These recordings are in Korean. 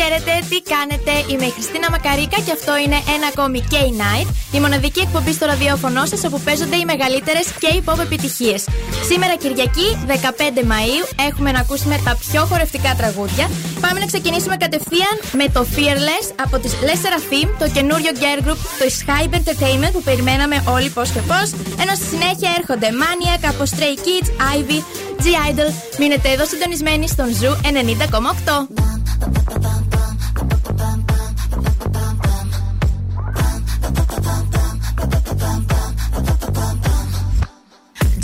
Χαίρετε, τι κάνετε, είμαι η Χριστίνα Μακαρίκα και αυτό είναι ένα ακόμη K-Night, η μοναδική εκπομπή στο ραδιόφωνο σας όπου παίζονται οι μεγαλύτερες K-pop επιτυχίες. Σήμερα Κυριακή, 15 Μαου, έχουμε να ακούσουμε τα πιο χορευτικά τραγούδια. Πάμε να ξεκινήσουμε κατευθείαν με το Fearless από τη Lesser Theme, το καινούριο girl group του Hype Entertainment που περιμέναμε όλοι πώς και πώς. Ενώ στη συνέχεια έρχονται Maniac από Stray Kids, Ivy, G-Idol. Μείνετε εδώ συντονισμένοι στον Zoo 90,8.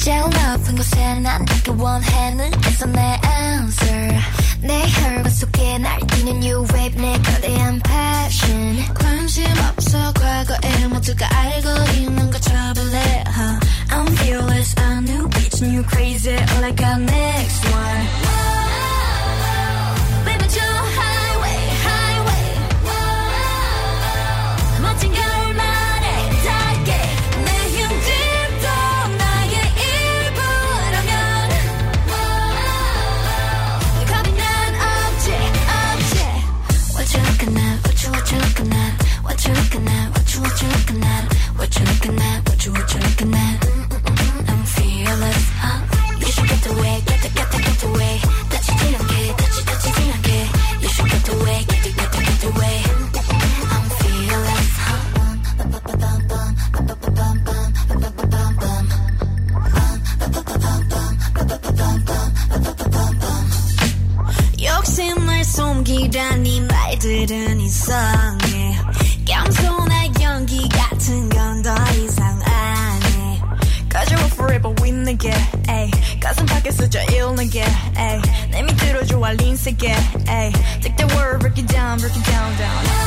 제일 높은 곳에 난 내게 원하는 있어 내 answer 내 혈관 속에 날뛰는 new wave 내 거대한 passion 관심 없어 과거의 모두가 알고 있는 거 trouble it huh? I'm fearless a new bitch new crazy all I got next one 숨기라니 말들은 이상 Forever with 내게 ay. 가슴 밖에서 저 일내게 ay. 내 밑으로 좋아 린세게 ay. Take the word break it down break it down down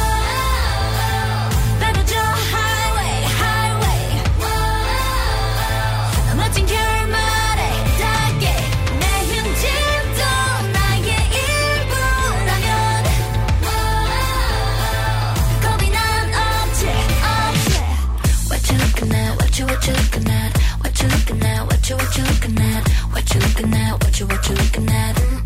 you looking at? What you what you looking at? What you looking at? What you what you looking at?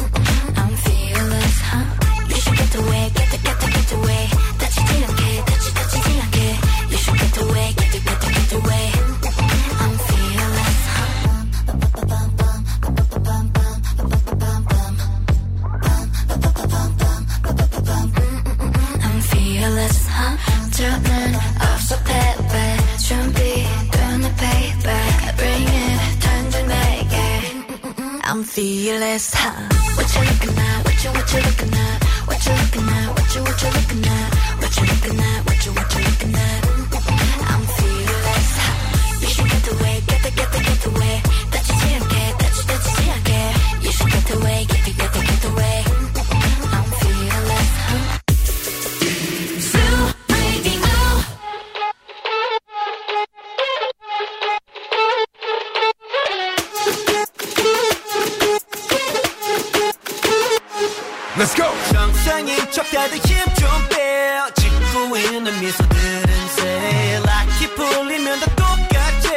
Let's go. 정상인 척 다들 힘좀 빼. 짓고 있는 미소들은 새. 락이 풀리면 다 똑같지.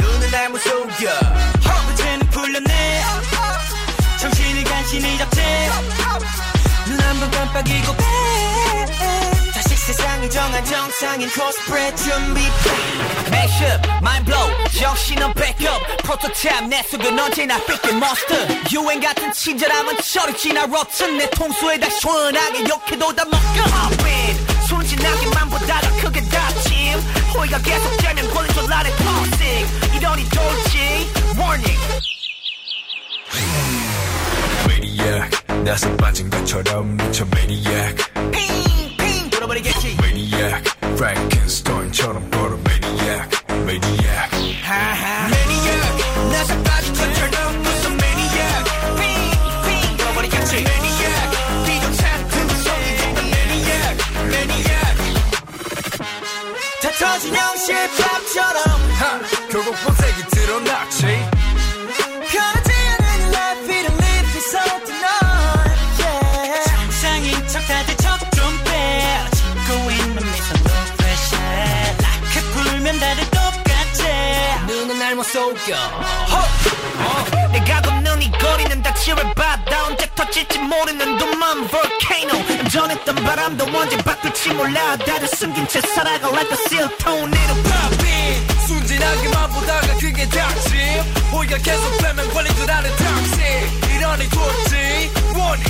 눈을 닮은 속여. 허브제는 풀렸네. 정신을 간신히 잡지. 눈 한 번 깜빡이고 빼. 세상을 정한 정상인 코스프레 준비. Mashup, mind blow, 정신은 backup. 프로토타입 내 속은 언제나 삐끗 monster. 유행 같은 친절함은 저리 지나 rotten. 내 통수에 다 시원하게 욕해도 다 먹여. Hop in, 순진하게만 보다가 크게 다짐. 호의가 계속되면 권리줄 아래 toxic. 이러니 돌지, warning. Maniac 나서 빠진 것처럼 미쳐 Maniac 핑핑 돌아버리겠지. Maniac Frankenstein처럼 걸어 Maniac Maniac 하하. Maniac, 나서 빠진 것처럼 무슨 Maniac. 핑핑 돌아버리겠지. Maniac, 등성이 되는 Maniac. Maniac. 다 터진 형실밥처럼 하 결국 본색이 드러났지 잘못 속여 어, 내가 걷는 이 거리는 닥치를 받아 언제 터질지 모르는 둠만 volcano 전했던 바람도 언제 바뀔지 몰라 다들 숨긴 채 살아가 like a seal tornado 팝인 순진하게만 보다가 그게 닥침 호의가 계속 되면 걸린 줄 아는 닥침 이러니 좋지 원이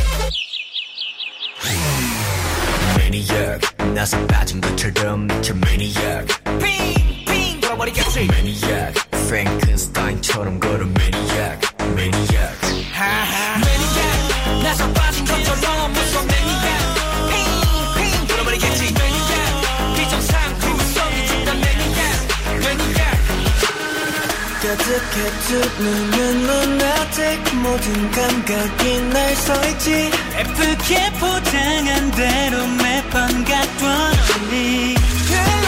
Maniac 나서 빠진 것처럼 미쳐 Maniac 빙빙 돌아버리겠지 Maniac Frankenstein처럼 걸어 Maniac Maniac Maniac 나서 빠진 것처럼 무서워 Maniac 빙빙 돌아버리겠지 Maniac 비정상 구성이 중단 Maniac Maniac 가득해 두 눈은 lunatic 모든 감각이 날 서있지 예쁘게 포장한 대로 매번 갖더니 흘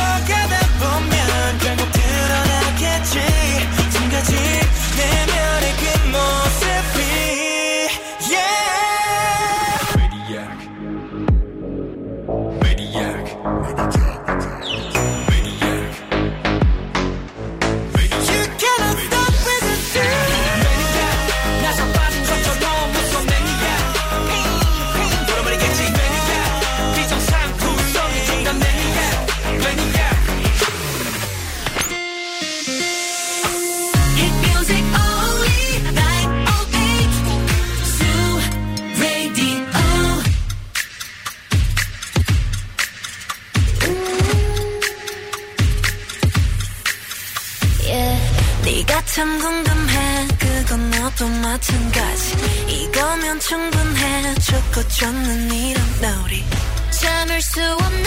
수 없는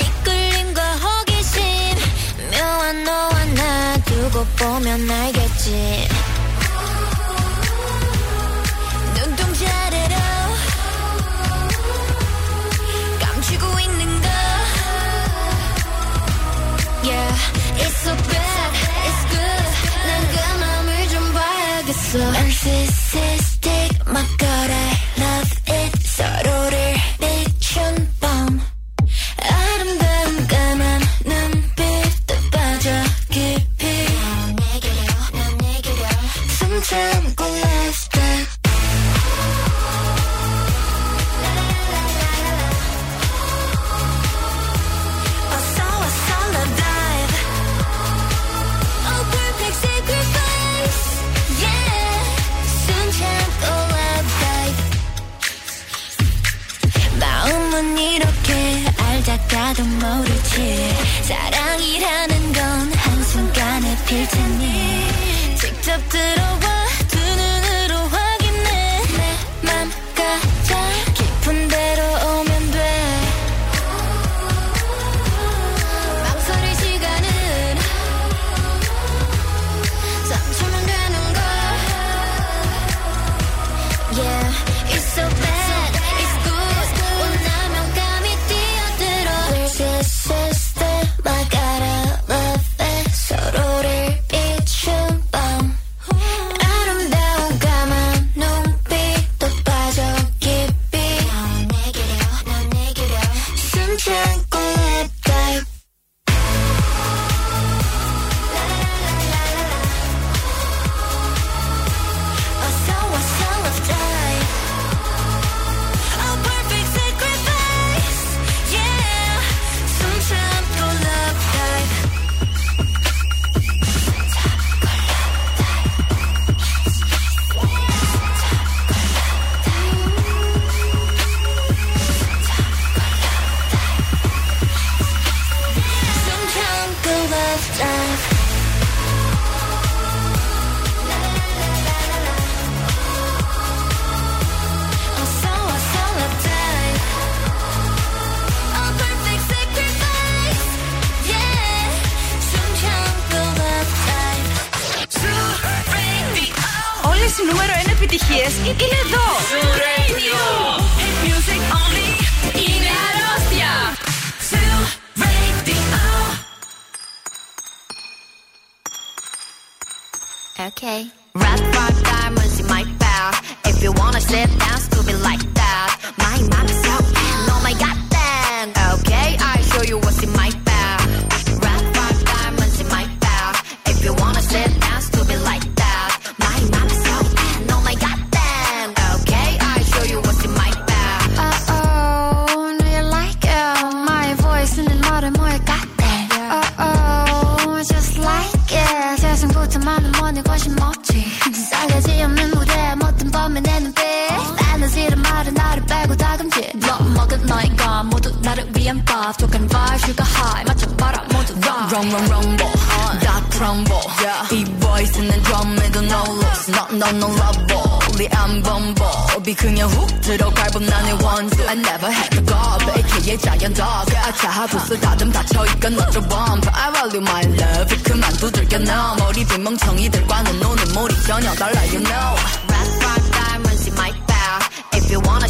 이끌림과 호기심. 묘한 너와 나 두고 보면 알겠지. 눈동자래로 감추고 있는 거. Yeah,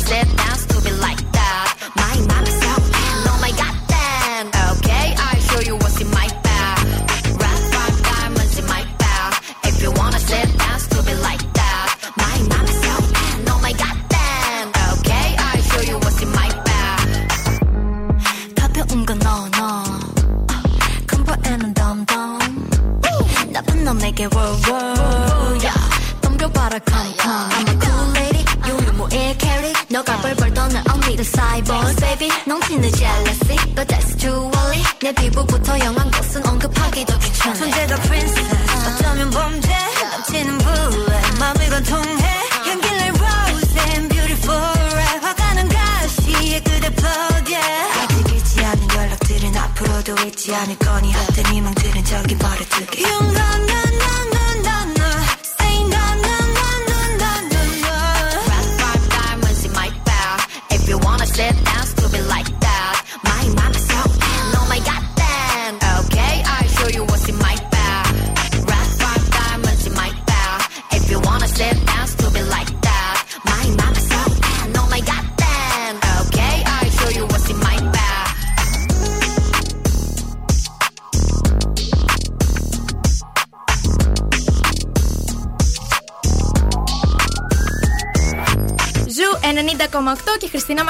step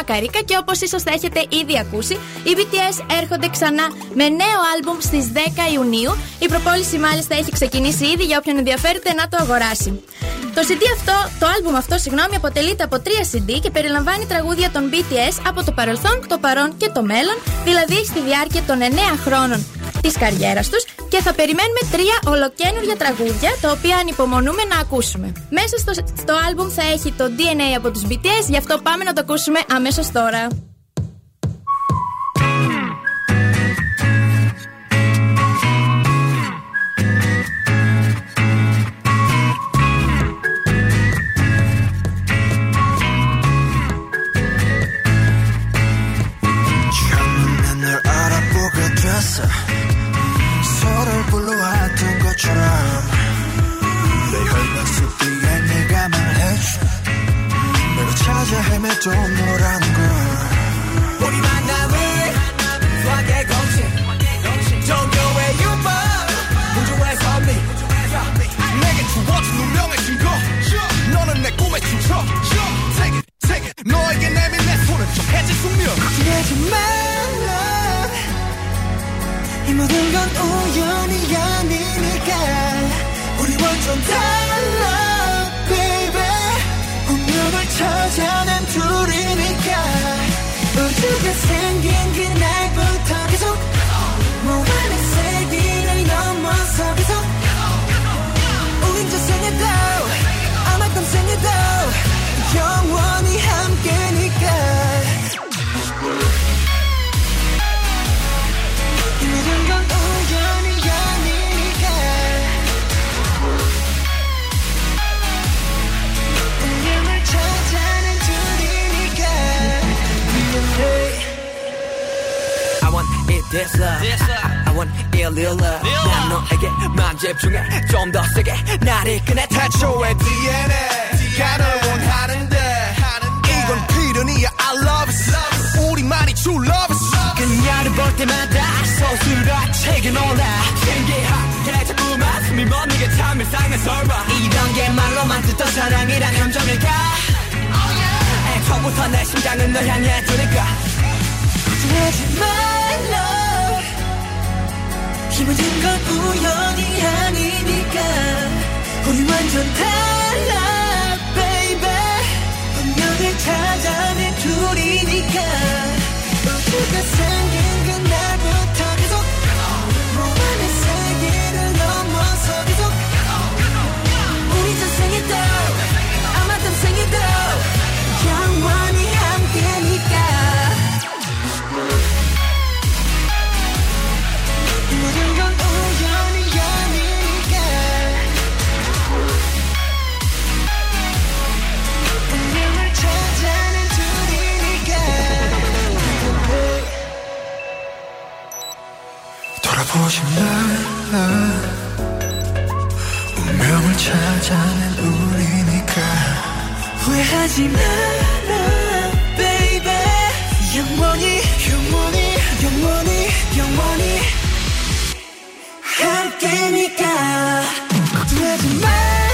Μακαρίκα και όπως ίσως θα έχετε ήδη ακούσει, οι BTS έρχονται ξανά με νέο άλμπουμ στις 10 Ιουνίου. Η προπόληση μάλιστα έχει ξεκινήσει ήδη για όποιον ενδιαφέρεται να το αγοράσει. Το CD αυτό, το άλμπουμ αυτό, συγγνώμη, αποτελείται από τρία CD και περιλαμβάνει τραγούδια των BTS από το παρελθόν, το παρόν και το μέλλον, δηλαδή στη διάρκεια των 9 χρόνων της καριέρας τους και θα περιμένουμε τρία ολοκένουργια τραγούδια τα οποία ανυπομονούμε να ακούσουμε. Μέσα στο, στο θα έχει το DNA από τους BTS, γι' αυτό πάμε να το ακούσουμε αμέσως τώρα. 나의 릴러 난 너에게 만 집중해 좀 더 세게 나를 꺼내 태초의 DNA가 널 원하는데. 이건 필연이야. I love it 우리만이 true love it 그녀를 볼 때마다 서술아 책에 놀라 신기하게 자꾸만 숨이 멎는게 참 이상한 설마. 이런 게 말로만 듣던 사랑이란 감정일까? 처음부터 내 심장은 널 향해 두니까. 하지마 기분인 건 우연이 아니니까. 우리 완전 달라 baby. 운명을 찾아낸 둘이니까. 우주가 생긴 거짓말 운명을 찾아낸 우리니까. 후회하지 마라 baby. 영원히 영원히 영원히 영원히 함께니까. 두려워지 마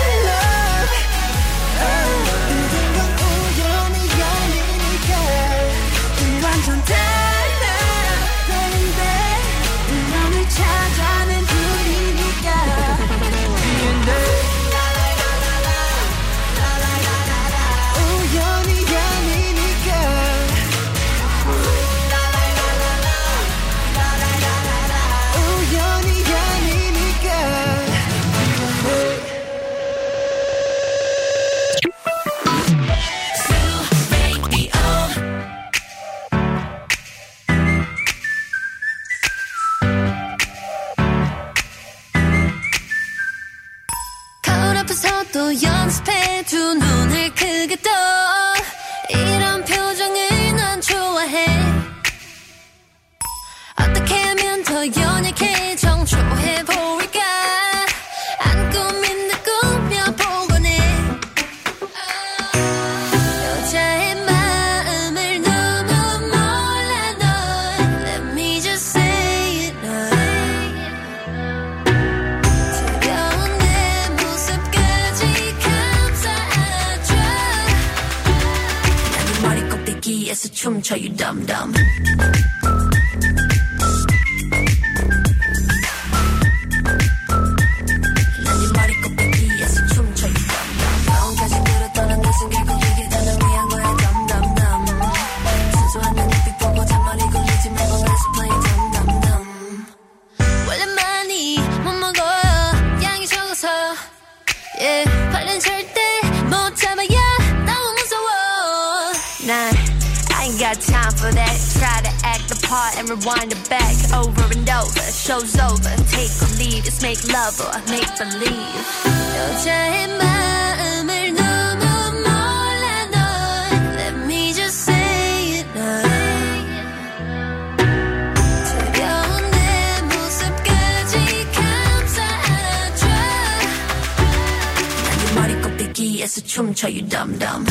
I'm telling you dumb dumb.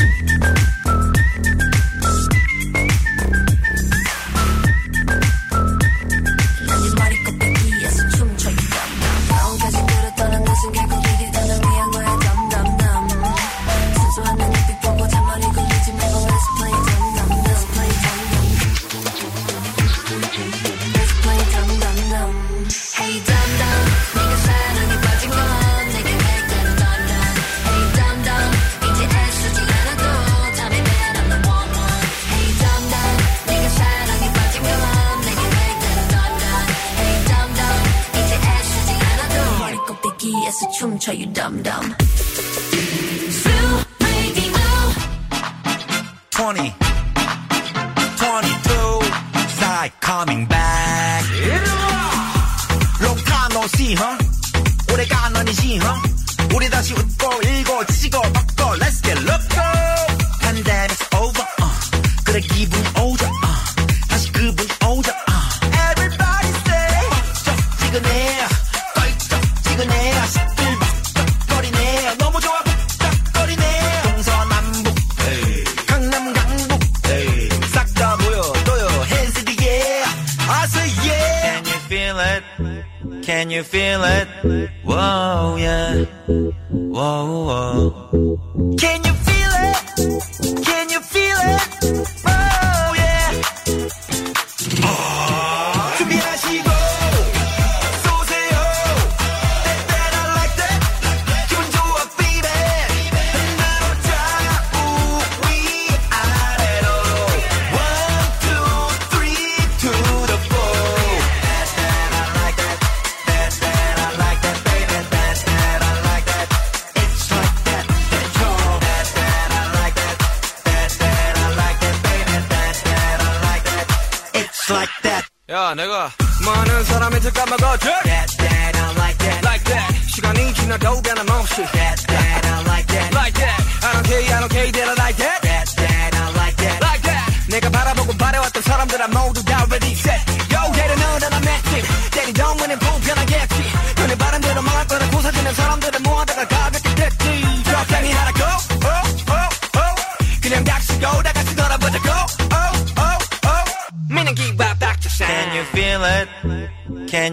다 까먹어줘 yeah.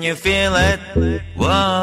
you feel it? Whoa.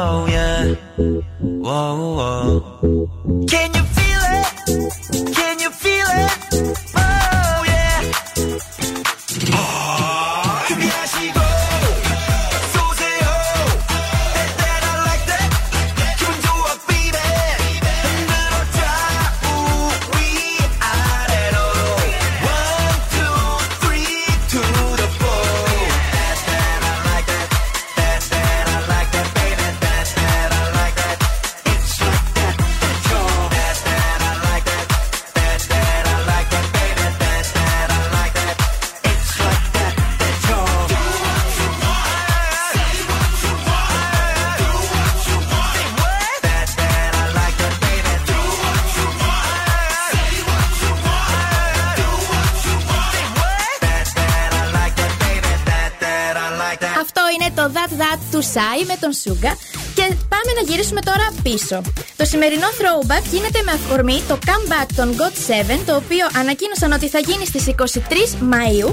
ψάι με τον Σούγκα. Και πάμε να γυρίσουμε τώρα πίσω. Το σημερινό throwback γίνεται με αφορμή το comeback των God 7, το οποίο ανακοίνωσαν ότι θα γίνει στις 23 Μαου.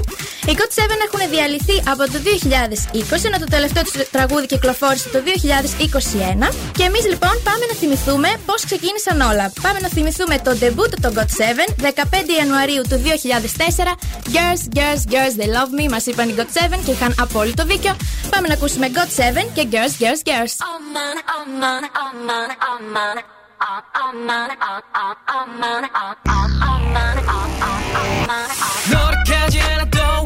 Οι God 7 έχουν διαλυθεί από το 2020, ενώ το τελευταίο τους τραγούδι κυκλοφόρησε το 2021. Και εμείς λοιπόν πάμε να θυμηθούμε πώς ξεκίνησαν όλα. Πάμε να θυμηθούμε το debut των God 7, 15 Ιανουαρίου του 2004. Girls, girls, girls, they love me, Μας είπαν οι God 7 και είχαν απόλυτο δίκιο. Πάμε να ακούσουμε God 7 και Girls, girls, girls. Oh man, oh man, oh man, 노력하지 않아도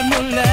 time will last.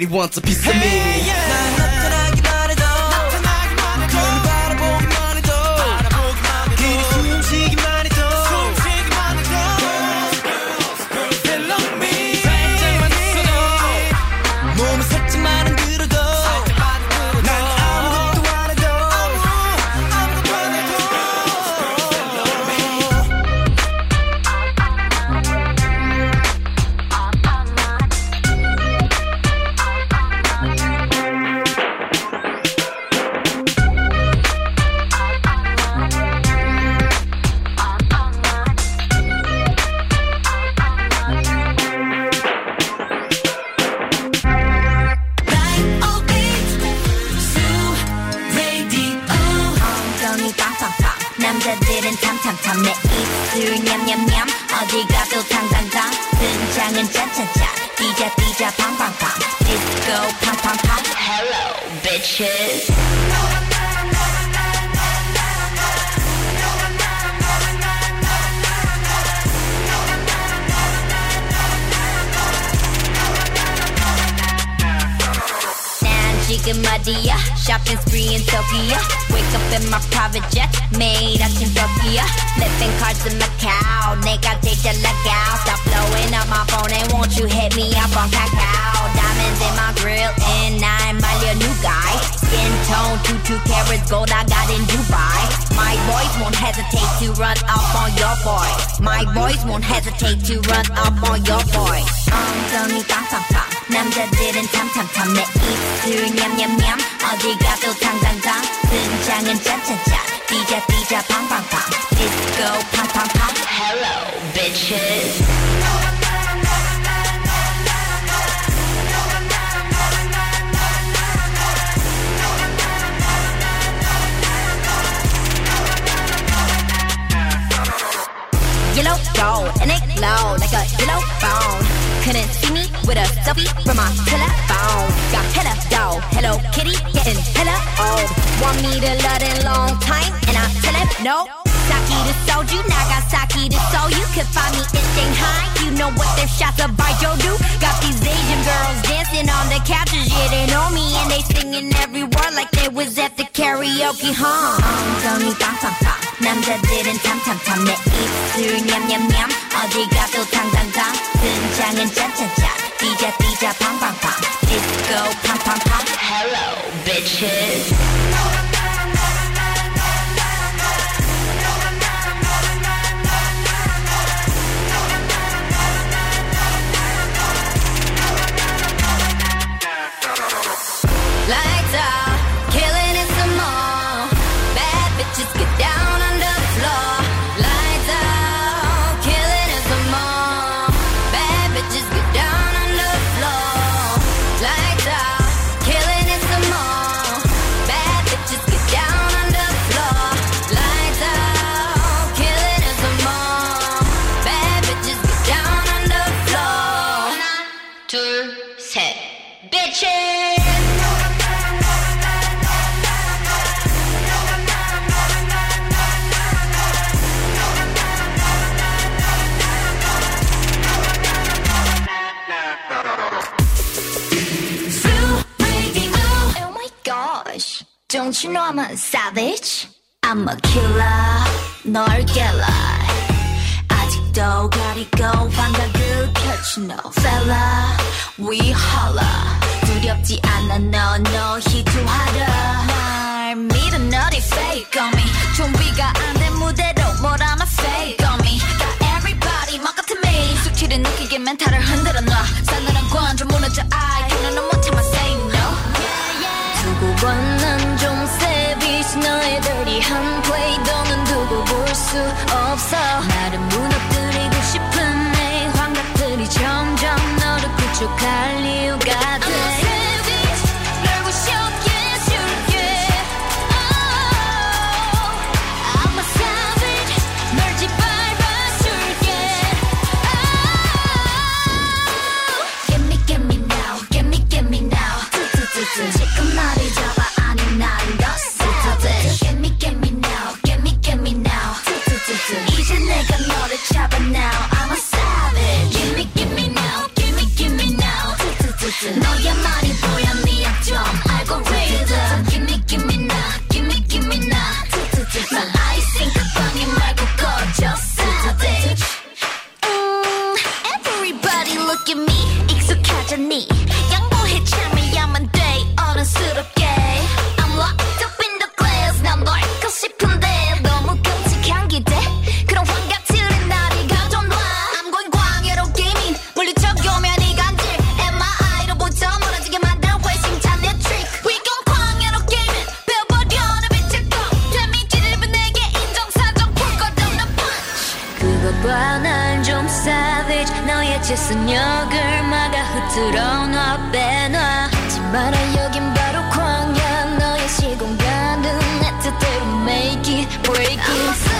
lady wants a piece of me. Hello, bitches. yellow gold and it like a yellow bone. Couldn't see me with a selfie from my hello kitty, getting old. Want me to love in long time, and I no. Nagasaki to Soju, Nagasaki to Seoul. You could find me in Shanghai. You know what them shots of by do? Got these Asian girls dancing on the couches. Yeah, they know me and they singing every word like they was at the karaoke, huh? 엉덩이 빵빵빵 남자들은 tam tam 탐탐탐 내 입술 냠냠냠 어디 가도 당당당 등장은 짠짠짠 pom pom pom. disco pom pom pom. Hello bitches Don't you know I'm a savage? I'm a killer, 널 깨라 아직도 a good catch no fella. We holla. 두렵지 않아 너 너희 투하라 날 믿어 너리 fake on me. 준비가 안 된 무대로 a fake on me. Got everybody mock up to me. 수치를 느끼게 멘탈을 흔들어 이제쓴 역을마다 흐트러 놔 빼놔. 하지 마라 아, 여긴 바로 광야. 너의 시공간은 내 뜻대로 make it break it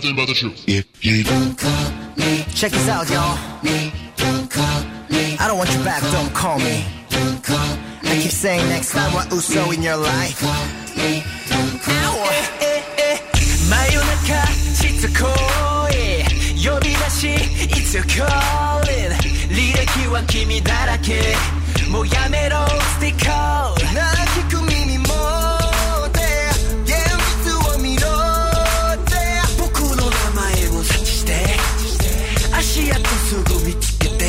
nothing but the truth. If you don't call me, check this out, y'all. Me, don't call me. I don't want you back. Don't call me. Don't call me. I keep saying next time what Uso in your life. Call me, don't call me. Ow, eh, eh, eh. 真夜中しつこい呼び出し It's your calling 履歴は君だらけもうやめろ Stick out 泣き込みにもやつすぐ見つけて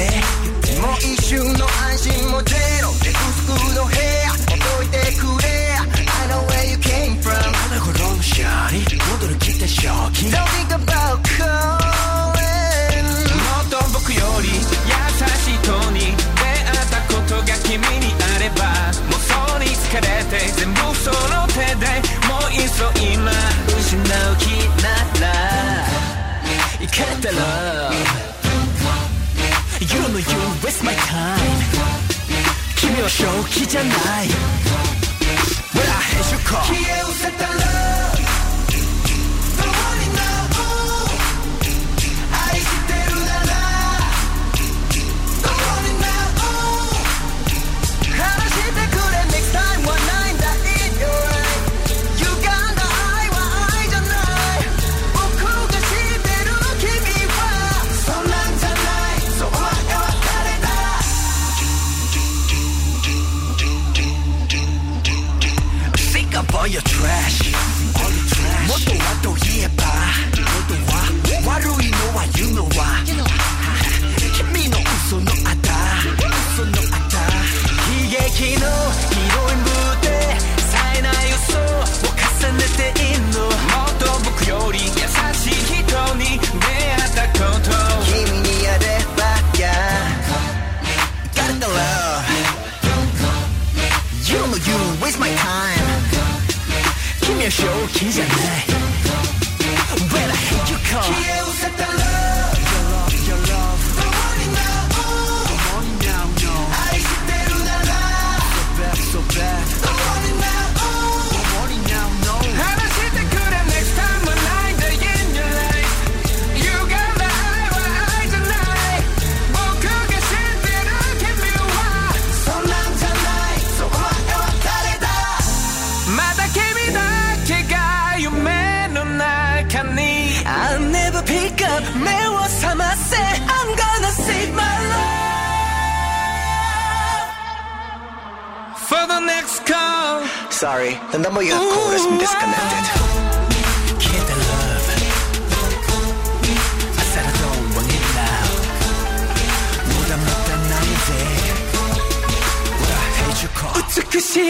もう一瞬の安心もゼロでールの部屋届いてくれ I know where you came from 花子頃のシャーに戻る気で正気 Don't think about calling もっと僕より優しい人に出会ったことが君にあればもうそうに疲れて全部その手でもういっそ今失う気なら行かたらは正気じゃない。ほらへしゅ消え失せたら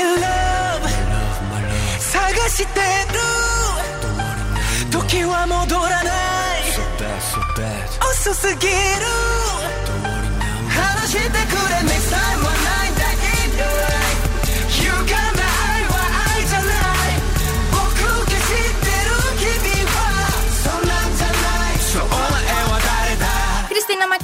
love. 探してる時は戻らない遅すぎる.話してくれ next time.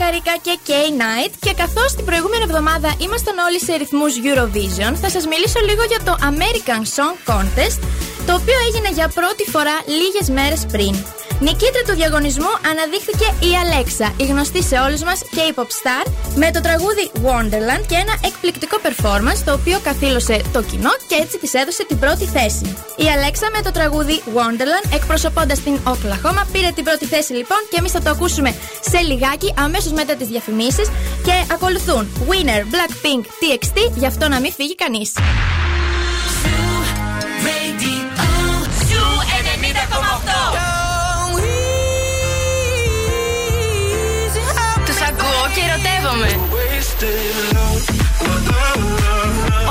Χαρίκα και K-Night και καθώς την προηγούμενη εβδομάδα ήμασταν όλοι σε ρυθμούς Eurovision θα σας μιλήσω λίγο για το American Song Contest το οποίο έγινε για πρώτη φορά λίγες μέρες πριν. Νικήτρια του διαγωνισμού αναδείχθηκε η Αλέξα, η γνωστή σε όλους μας K-pop star, με το τραγούδι Wonderland και ένα εκπληκτικό performance το οποίο καθήλωσε το κοινό και έτσι της έδωσε την πρώτη θέση. Η Αλέξα με το τραγούδι Wonderland εκπροσωπώντας την Οκλαχώμα πήρε την πρώτη θέση λοιπόν και εμείς θα το ακούσουμε σε λιγάκι αμέσως μετά τις διαφημίσεις και ακολουθούν Winner Blackpink TXT, γι' αυτό να μην φύγει κανείς.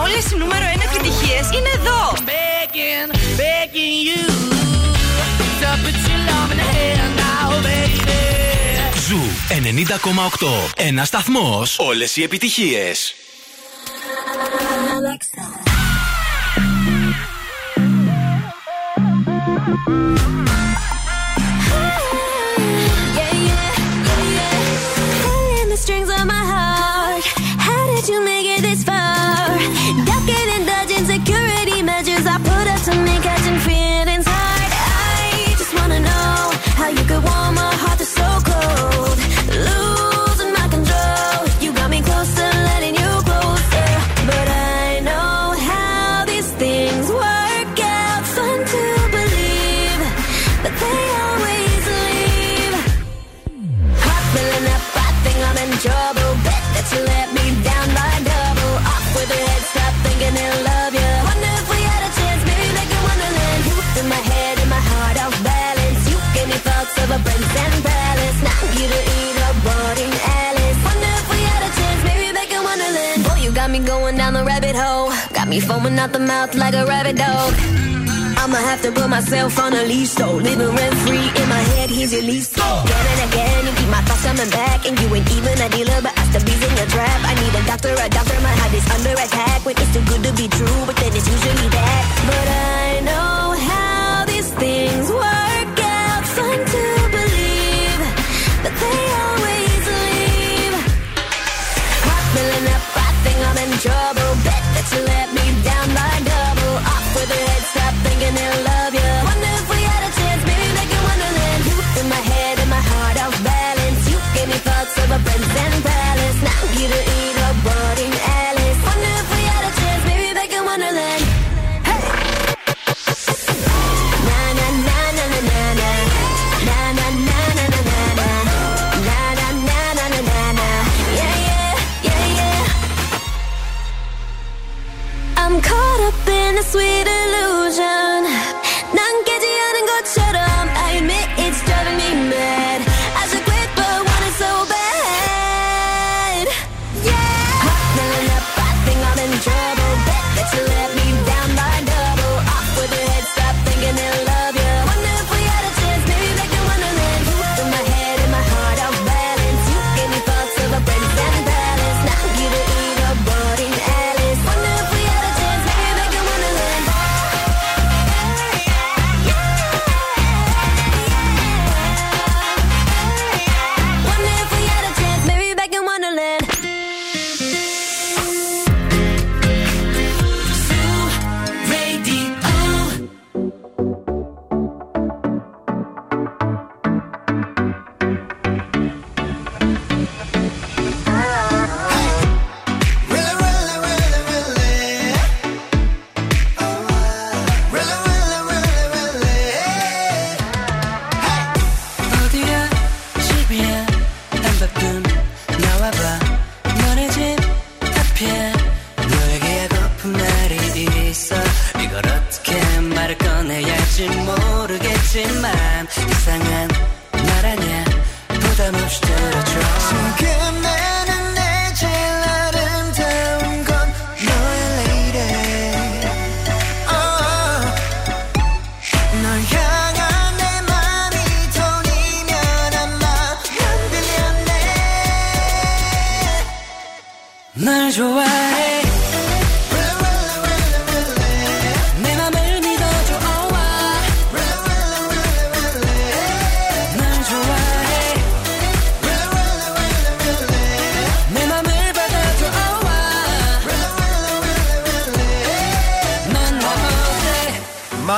Όλες οι νούμερο 1 επιτυχίες είναι εδώ. Begging, begging you. Ζου 90,8. Ένας σταθμός. Όλες οι επιτυχίες. Alexa.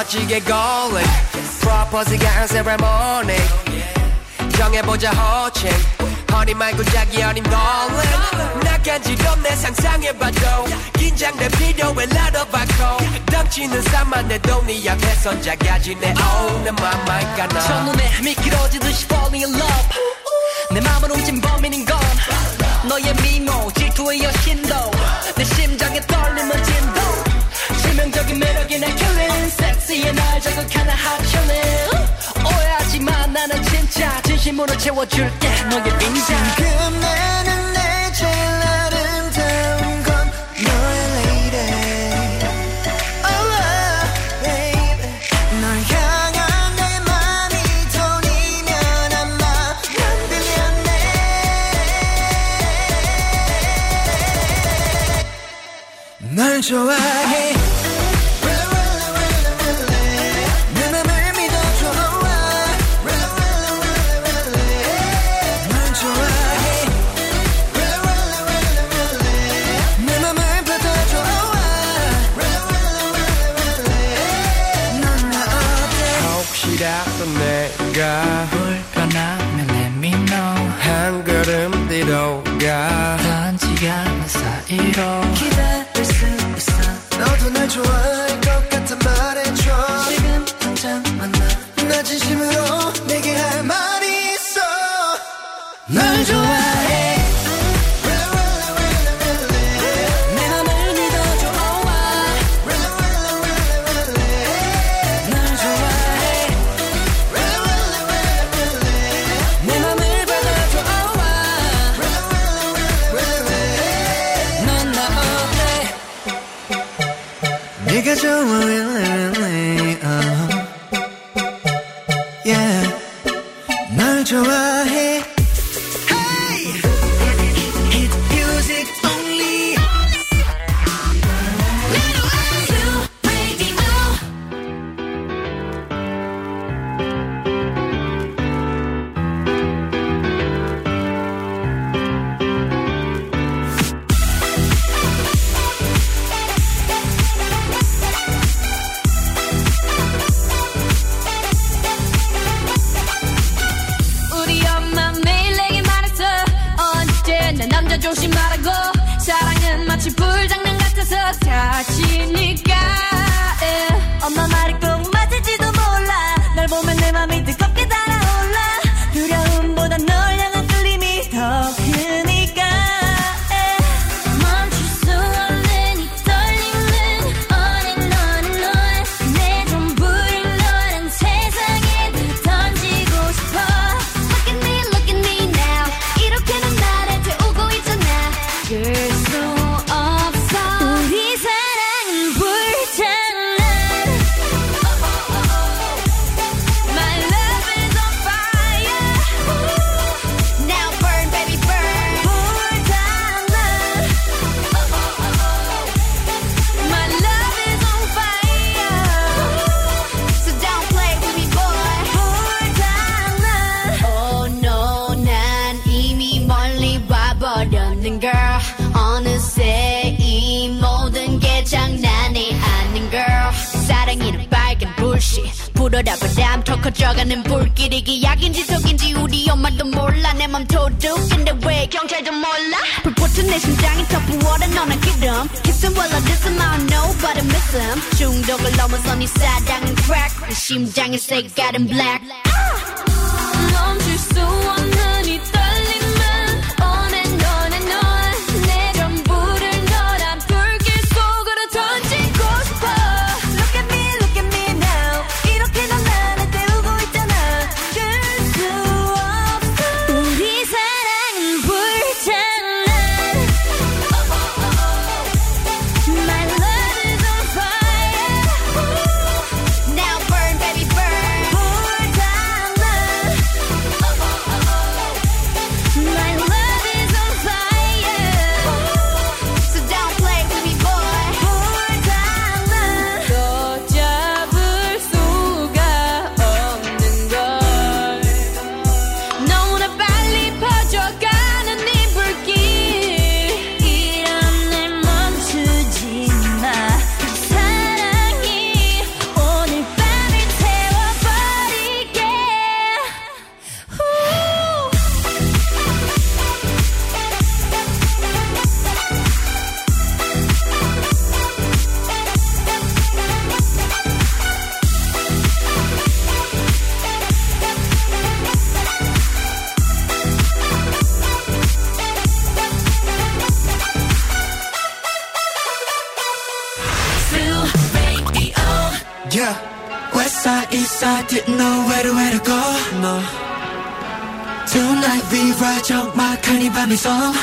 멋지게 걸린 프로포즈가 한 세레모니. 정해보자 호칭 허니 말고 자기 어린 darling 나 간지럽네 상상해봐도. 긴장돼 필요해 나도 받고. 덩치는 산만해도 네 앞에선 작아지네 Oh 내 맘만 가나. 첫눈에 미끄러지듯이 falling in love. 내 맘을 훔친 범인인 건 너의 미모 질투의 여신도. 내 심장에 떨림은 진도 치명적인 매력이 날 killing. 섹시해 날 자극하는 hot chillin 오해하지 마 나는 진짜 진심으로 채워줄게. 너의 빈장 지금 나는 내 제일 아름다운 건 너의 Oh 널 좋아해 불어라 바람 더 커져가는 불길 이게 약인지 속인지 우리 엄마도 몰라. 내 맘 도둑인데 왜 경찰도 몰라? 불붙은 내 심장이 더 부어라 너는 기름. Kissing while I diss him I don't know but I miss him 중독을 넘어선 이 사랑은 crack. 내 심장의 색깔은 black. 멈출 수 없는 didn't know where to where to go no. Tonight we ride 적막한 이 밤의 섬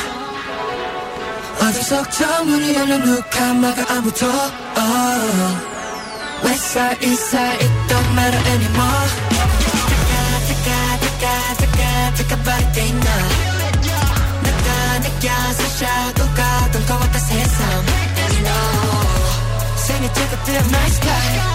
어둠 속 정문이 열려 누가 막아 아무도 oh. West side, east side, it don't matter anymore taka, taka, taka, taka, 빠르게 나 내가 느껴서 샤도가 던것 같다 세상 And no 생일 찍어드려 my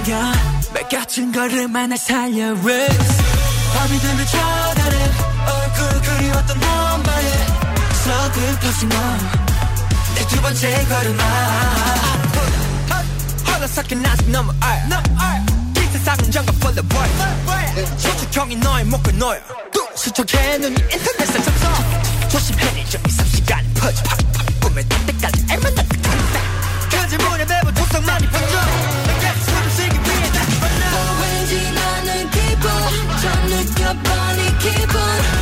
나를 안 반겨 매 gat은 걸음만 날 살려 Rips 밤이 되면 쳐다는 얼굴 그리웠던 너만의 서글퍼진 너내 두 번째 걸음아. 허락삭힌 아직 너무 알이 세상은 정말 full 저축형이 너의 목을 놓여 수척해 눈이 인터넷에 접속 조심해 좀 2, 3시간 퍼져 꿈에 닿을 때까지 애만 닿을 그 질문에 매번 독성만이 번져 keep on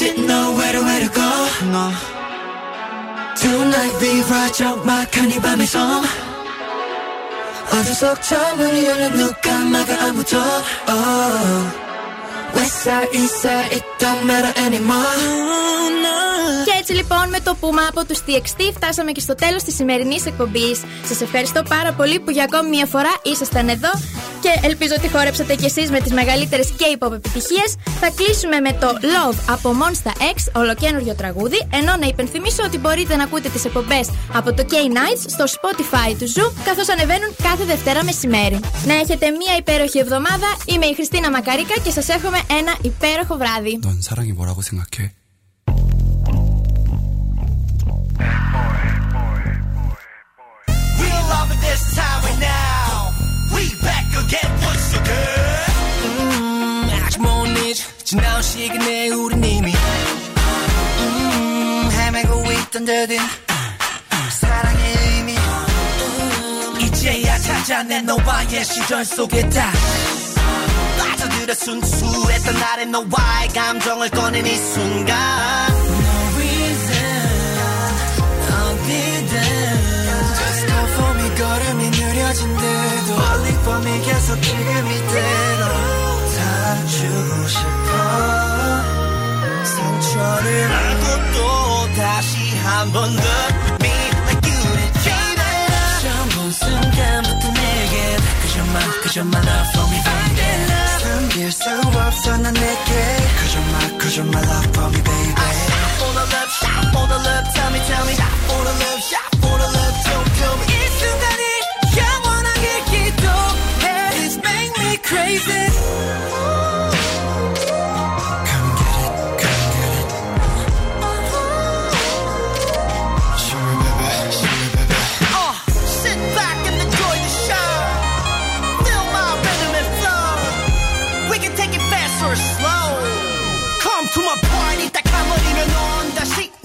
didn't know where to where to go no. Tonight we ride 적막한 이 밤의 섬 어둠 속 창문이 열려 누가 막아 아무도 oh. West side, east side, it don't matter anymore Και έτσι λοιπόν με το πούμε από τους TXT φτάσαμε και στο τέλος της σημερινής εκπομπής. Σας ευχαριστώ πάρα πολύ που για ακόμη μια φορά ήσασταν εδώ και ελπίζω ότι χόρεψατε κι εσείς με τις μεγαλύτερες K-pop επιτυχίες. Θα κλείσουμε με το Love από Monsta X, ολοκένουργιο τραγούδι. Ενώ να υπενθυμίσω ότι μπορείτε να ακούτε τις εκπομπές από το K-Nights στο Spotify του Zoo, καθώς ανεβαίνουν κάθε Δευτέρα μεσημέρι. Να έχετε μια υπέροχη εβδομάδα. Είμαι η Χριστίνα Μακαρίκα και σας εύχομαι ένα υπέροχο βράδυ. 넌 사랑이 뭐라고 생각해? Real love at this time right now. We back again once again. 음, 지나온 시간에 우린 이미 음, 헤매고 있던 듯한 사랑의 의미 이제야 찾아낸 너와의 시절 속에 다 빠져들어 순수했던 나의 너와의 감정을 꺼낸 이 순간. No reason 어디든 Just go for 걸음이 느려진대도. Falling for 다 주고 싶어. 상처를 안고 또 다시 한 번 더 Me like you did 처음 본 순간부터 내게 그저만 그저만 love for me 숨길 수 없어 난 내게 Cause you're my, cause you're my love for me baby For the love shot, for the love, tell me, tell me For the love shot, for the love, don't tell me 이 순간이 영원하게 기도해 It's make me crazy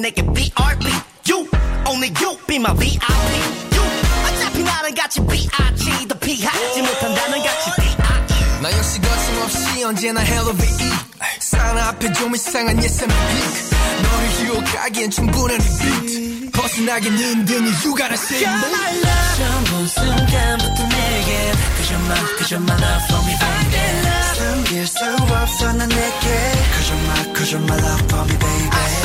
내게 BRB You only you be my VIP You 어차피 나는 같이 B.I.G 더 피하지 못한다는 같이 B.I.G 나 역시 거침없이 언제나 헬로비이 사나 앞에 좀 이상한 예상의 핑크 너를 유혹하기엔 충분한 리피트 벗어나기는 든 이유가 나 say 처음 본 순간부터 내게 Cause you're my, cause you're my love for me baby 숨길 수 없어 난 내게 Cause you're my, cause you're my love for me baby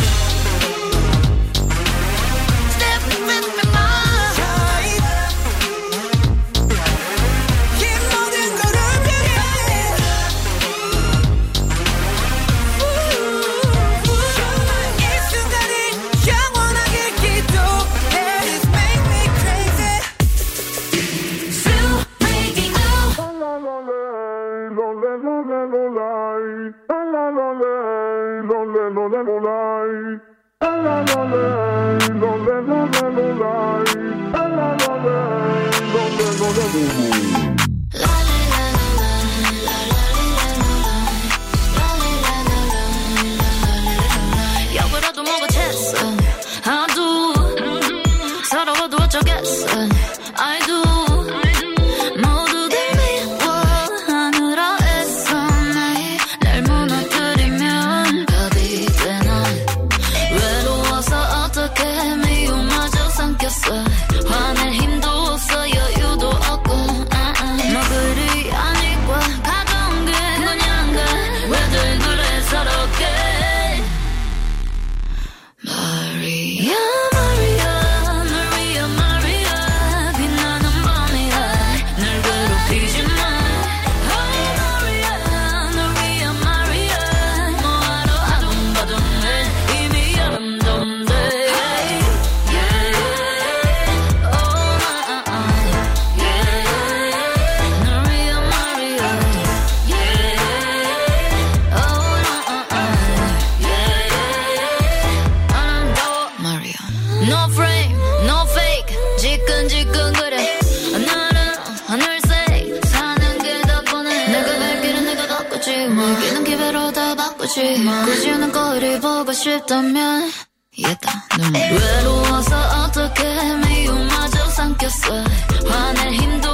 굳이 는 거리 보고 싶다면. 얘다 눈물. 외로워서 어떻게 미움마저 삼켰어. 화낼 힘도